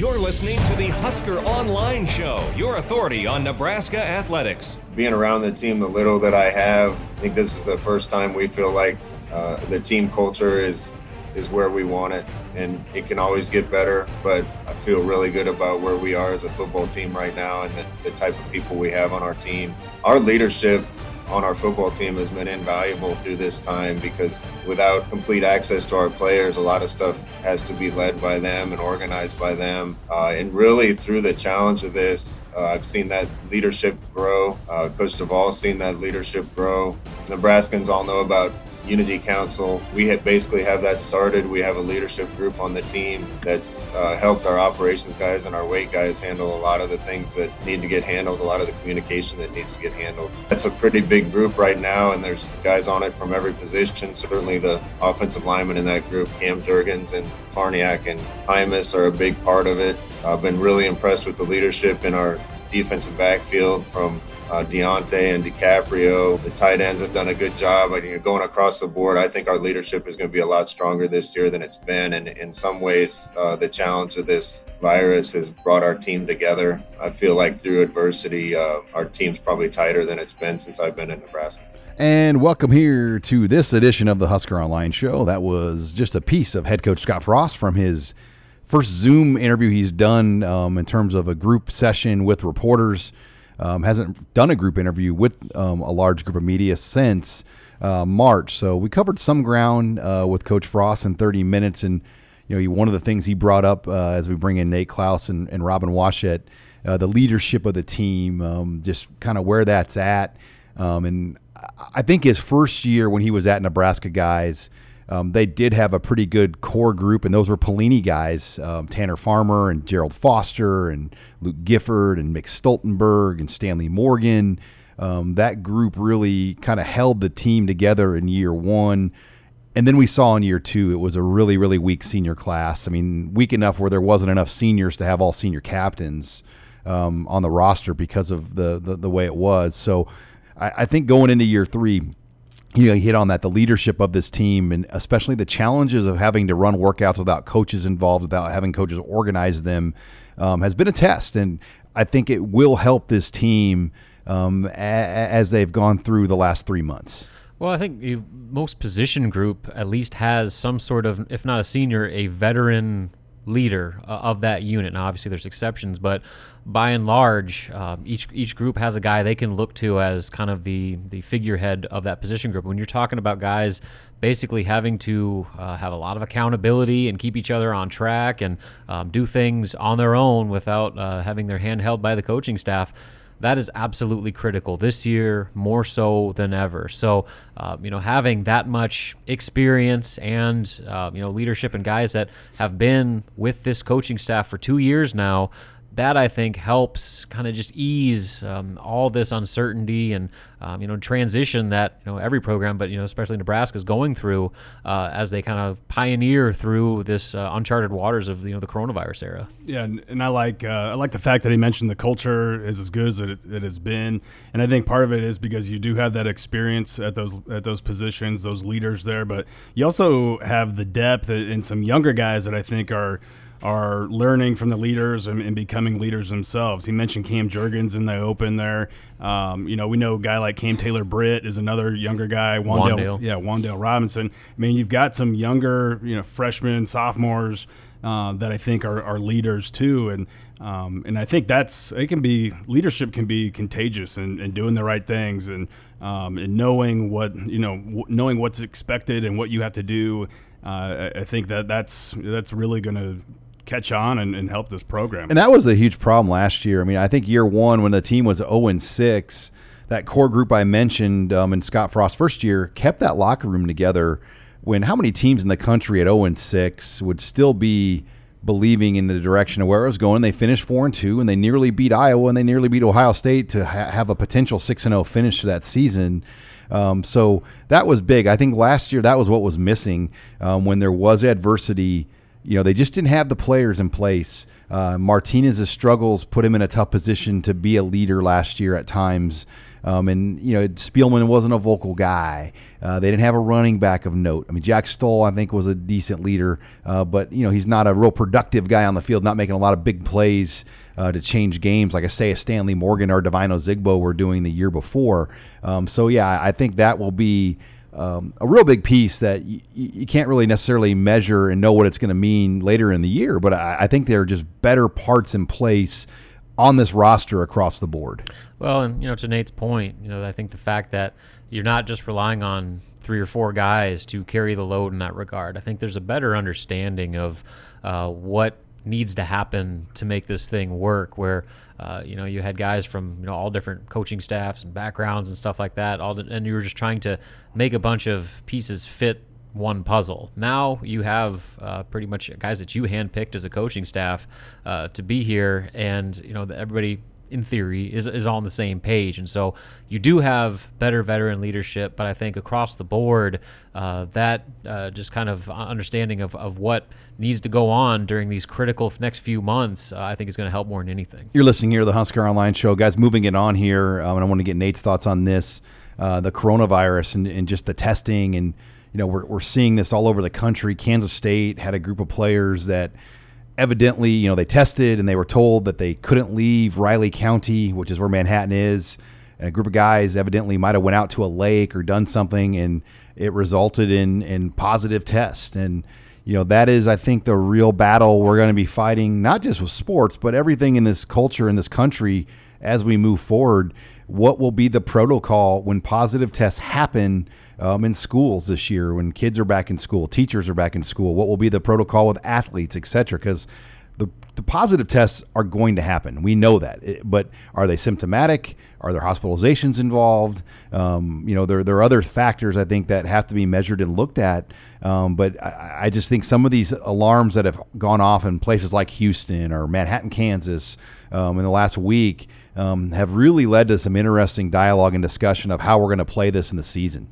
You're listening to the Husker Online Show, your authority on Nebraska athletics. Being around the team the little that I have, I think this is the first time we feel like uh, the team culture is is where we want it, and it can always get better. But I feel really good about where we are as a football team right now, and the, the type of people we have on our team. Our leadership on our football team has been invaluable through this time because without complete access to our players, a lot of stuff has to be led by them and organized by them. Uh, and really, through the challenge of this, uh, I've seen that leadership grow. Uh, Coach Duval's seen that leadership grow. Nebraskans all know about Unity Council. We have basically have that started. We have a leadership group on the team that's uh, helped our operations guys and our weight guys handle a lot of the things that need to get handled, a lot of the communication that needs to get handled. That's a pretty big group right now, and there's guys on it from every position. Certainly, the offensive linemen in that group, Cam Jurgens and Farniok and Jaimes, are a big part of it. I've been really impressed with the leadership in our defensive backfield from uh, Deontai and DiCaprio. The tight ends have done a good job. I mean, going across the board, I think our leadership is going to be a lot stronger this year than it's been. And in some ways, uh, the challenge of this virus has brought our team together. I feel like through adversity, uh, our team's probably tighter than it's been since I've been in Nebraska. And welcome here to this edition of the Husker Online Show. That was just a piece of head coach Scott Frost from his first Zoom interview he's done um, in terms of a group session with reporters. Um, hasn't done a group interview with um, a large group of media since uh, March. So we covered some ground uh, with Coach Frost in 30 minutes. And, you know, he, one of the things he brought up uh, as we bring in Nate Clouse and, and Robin Washut, uh, the leadership of the team, um, just kind of where that's at. Um, and I think his first year when he was at Nebraska guys, um, they did have a pretty good core group, and those were Pelini guys, um, Tanner Farmer and Gerald Foster and Luke Gifford and Mick Stoltenberg and Stanley Morgan. Um, that group really kind of held the team together in year one. And then we saw in year two, it was a really, really weak senior class. I mean, weak enough where there wasn't enough seniors to have all senior captains um, on the roster because of the, the, the way it was. So I, I think going into year three, you know, he hit on that the leadership of this team and especially the challenges of having to run workouts without coaches involved, without having coaches organize them, um, has been a test. And I think it will help this team um, a- as they've gone through the last three months. Well, I think most position group at least has some sort of, if not a senior, a veteran leader uh, of that unit. Now, obviously, there's exceptions, but by and large, uh, each each group has a guy they can look to as kind of the the figurehead of that position group. When you're talking about guys basically having to uh, have a lot of accountability and keep each other on track and um, do things on their own without uh, having their hand held by the coaching staff that is absolutely critical this year more so than ever. So uh, you know having that much experience and uh, you know leadership and guys that have been with this coaching staff for two years now that I think helps kind of just ease um, all this uncertainty and um, you know transition that you know every program, but you know especially Nebraska is going through uh, as they kind of pioneer through this uh, uncharted waters of you know the coronavirus era. Yeah, and, and I like uh, I like the fact that he mentioned the culture is as good as it, it has been, and I think part of it is because you do have that experience at those at those positions, those leaders there, but you also have the depth and some younger guys that I think are are learning from the leaders and, and, becoming leaders themselves. He mentioned Cam Jurgens in the open there. Um, you know, we know a guy like Cam Taylor Britt is another younger guy. Wandale. Yeah, Wandale Robinson. I mean, you've got some younger, you know, freshmen, sophomores uh, that I think are, are leaders too. And um, and I think that's it can be leadership can be contagious and, and doing the right things and um, and knowing what you know w- knowing what's expected and what you have to do. Uh, I, I think that that's that's really going to catch on and, and, help this program. And that was a huge problem last year. I mean, I think year one when the team was 0 and 6, that core group I mentioned um, in Scott Frost's first year kept that locker room together. When how many teams in the country at 0 and 6 would still be believing in the direction of where it was going. They finished four and two, and they nearly beat Iowa, and they nearly beat Ohio State to ha- have a potential six and zero finish to that season. Um, so that was big. I think last year that was what was missing um, when there was adversity. You know, they just didn't have the players in place. Uh, Martinez's struggles put him in a tough position to be a leader last year at times. Um, and you know Spielman wasn't a vocal guy. Uh, they didn't have a running back of note. I mean Jack Stoll I think was a decent leader, uh, but you know he's not a real productive guy on the field, not making a lot of big plays uh, to change games like I say a Stanley Morgan or Devine Ozigbo were doing the year before. Um, so yeah, I think that will be. Um, a real big piece that y- you can't really necessarily measure and know what it's going to mean later in the year, but I, I think there are just better parts in place on this roster across the board. Well, and you know, to Nate's point, you know, I think the fact that you're not just relying on three or four guys to carry the load in that regard. I think there's a better understanding of uh, what needs to happen to make this thing work. Where uh, you know you had guys from you know all different coaching staffs and backgrounds and stuff like that, all the, and you were just trying to make a bunch of pieces fit one puzzle. Now you have uh, pretty much guys that you handpicked as a coaching staff uh, to be here, and you know everybody in theory is is on the same page, and so you do have better veteran leadership. But I think across the board, uh, that uh, just kind of understanding of, of what needs to go on during these critical next few months, uh, I think is going to help more than anything. You're listening here to the Husker Online Show, guys. Moving it on here, um, and I want to get Nate's thoughts on this, uh, the coronavirus and, and just the testing and you know, we're, we're seeing this all over the country. Kansas State had a group of players that evidently, you know, they tested and they were told that they couldn't leave Riley County, which is where Manhattan is. And a group of guys evidently might have went out to a lake or done something, and it resulted in in positive tests. And you know, that is, I think, the real battle we're going to be fighting, not just with sports, but everything in this culture in this country as we move forward. What will be the protocol when positive tests happen? um, in schools this year when kids are back in school, teachers are back in school? What will be the protocol with athletes, et cetera? Because the, positive tests are going to happen. We know that. It, but are they symptomatic? Are there hospitalizations involved? Um, you know, there, there are other factors I think that have to be measured and looked at. Um, but I, I, just think some of these alarms that have gone off in places like Houston or Manhattan, Kansas, um, in the last week um, have really led to some interesting dialogue and discussion of how we're going to play this in the season.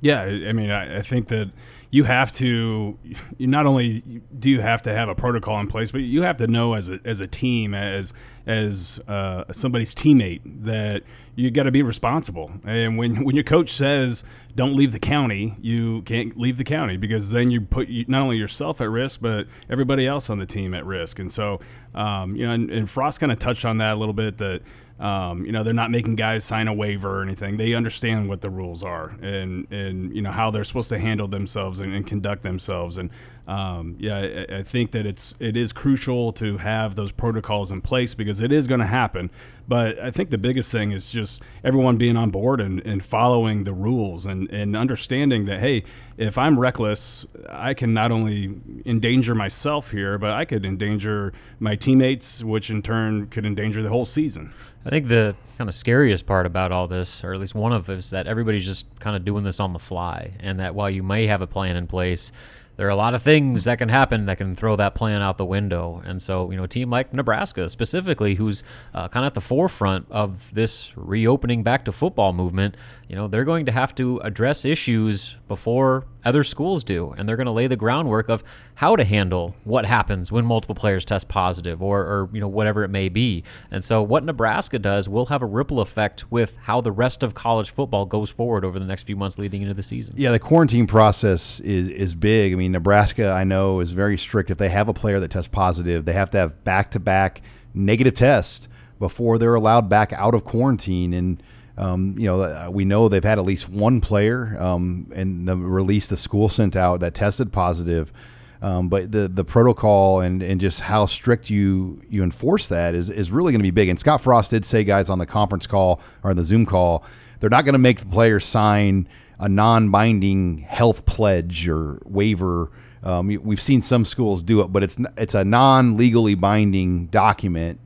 Yeah, I mean, I, I, think that you have to. You not only do you have to have a protocol in place, but you have to know as a as a team, as as uh, somebody's teammate, that you got to be responsible. And when when your coach says don't leave the county, you can't leave the county because then you put not only yourself at risk, but everybody else on the team at risk. And so, um, you know, and, and Frost kind of touched on that a little bit that um, you know, they're not making guys sign a waiver or anything. They understand what the rules are and, and you know, how they're supposed to handle themselves and, and conduct themselves. And um, yeah, I, I, think that it's it is crucial to have those protocols in place because it is going to happen. But I think the biggest thing is just everyone being on board and, and following the rules and, and understanding that hey, if I'm reckless, I can not only endanger myself here, but I could endanger my teammates, which in turn could endanger the whole season. I think the kind of scariest part about all this, or at least one of it, is that everybody's just kind of doing this on the fly, and that while you may have a plan in place, there are a lot of things that can happen that can throw that plan out the window. And so, you know, a team like Nebraska specifically, who's uh, kind of at the forefront of this reopening back to football movement, you know, they're going to have to address issues before other schools do. And they're going to lay the groundwork of how to handle what happens when multiple players test positive or, or, you know, whatever it may be. And so what Nebraska does will have a ripple effect with how the rest of college football goes forward over the next few months leading into the season. Yeah, the quarantine process is, is big. I mean, Nebraska, I know, is very strict. If they have a player that tests positive, they have to have back to back negative tests before they're allowed back out of quarantine. And, um, you know, uh, we know they've had at least one player um, and the release the school sent out that tested positive. Um, but the the protocol and, and just how strict you you enforce that is, is really going to be big. And Scott Frost did say, guys, on the conference call or the Zoom call, they're not going to make the players sign a non-binding health pledge or waiver. Um, we've seen some schools do it, but it's it's a non-legally binding document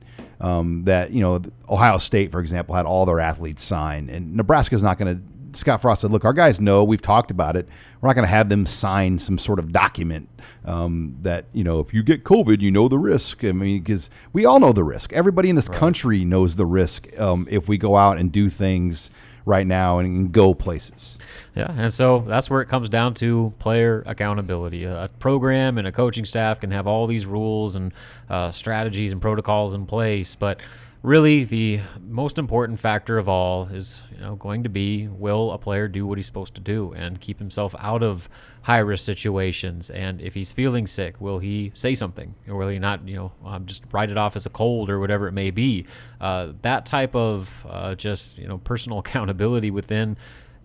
um, that you know Ohio State, for example, had all their athletes sign, and Nebraska's not going to Scott Frost said, "Look, our guys know. We've talked about it. We're not going to have them sign some sort of document um, that you know, if you get COVID, you know the risk. I mean, because we all know the risk. Everybody in this right. country knows the risk um, if we go out and do things." Right now and go places. Yeah, and so that's where it comes down to player accountability. A program and a coaching staff can have all these rules and uh, strategies and protocols in place, but really the most important factor of all is you know going to be will a player do what he's supposed to do and keep himself out of high risk situations? And if he's feeling sick will he say something? Or will he not you know um, just write it off as a cold or whatever it may be? Uh, that type of uh, just you know personal accountability within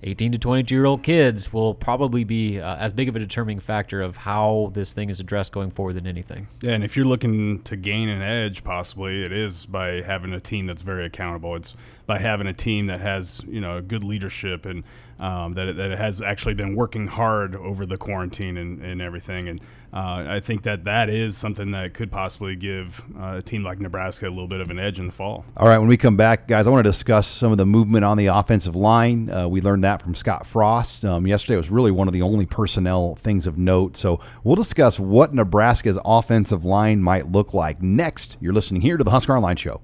18 to 22 year old kids will probably be uh, as big of a determining factor of how this thing is addressed going forward than anything. Yeah, and if you're looking to gain an edge, possibly it is by having a team that's very accountable. It's by having a team that has you know good leadership and um, that, it, that it has actually been working hard over the quarantine and, and everything. And uh, I think that that is something that could possibly give uh, a team like Nebraska a little bit of an edge in the fall. All right, when we come back, guys, I want to discuss some of the movement on the offensive line. Uh, we learned that from Scott Frost. Um, yesterday was really one of the only personnel things of note. So we'll discuss what Nebraska's offensive line might look like next. You're listening here to the Husker Online Show.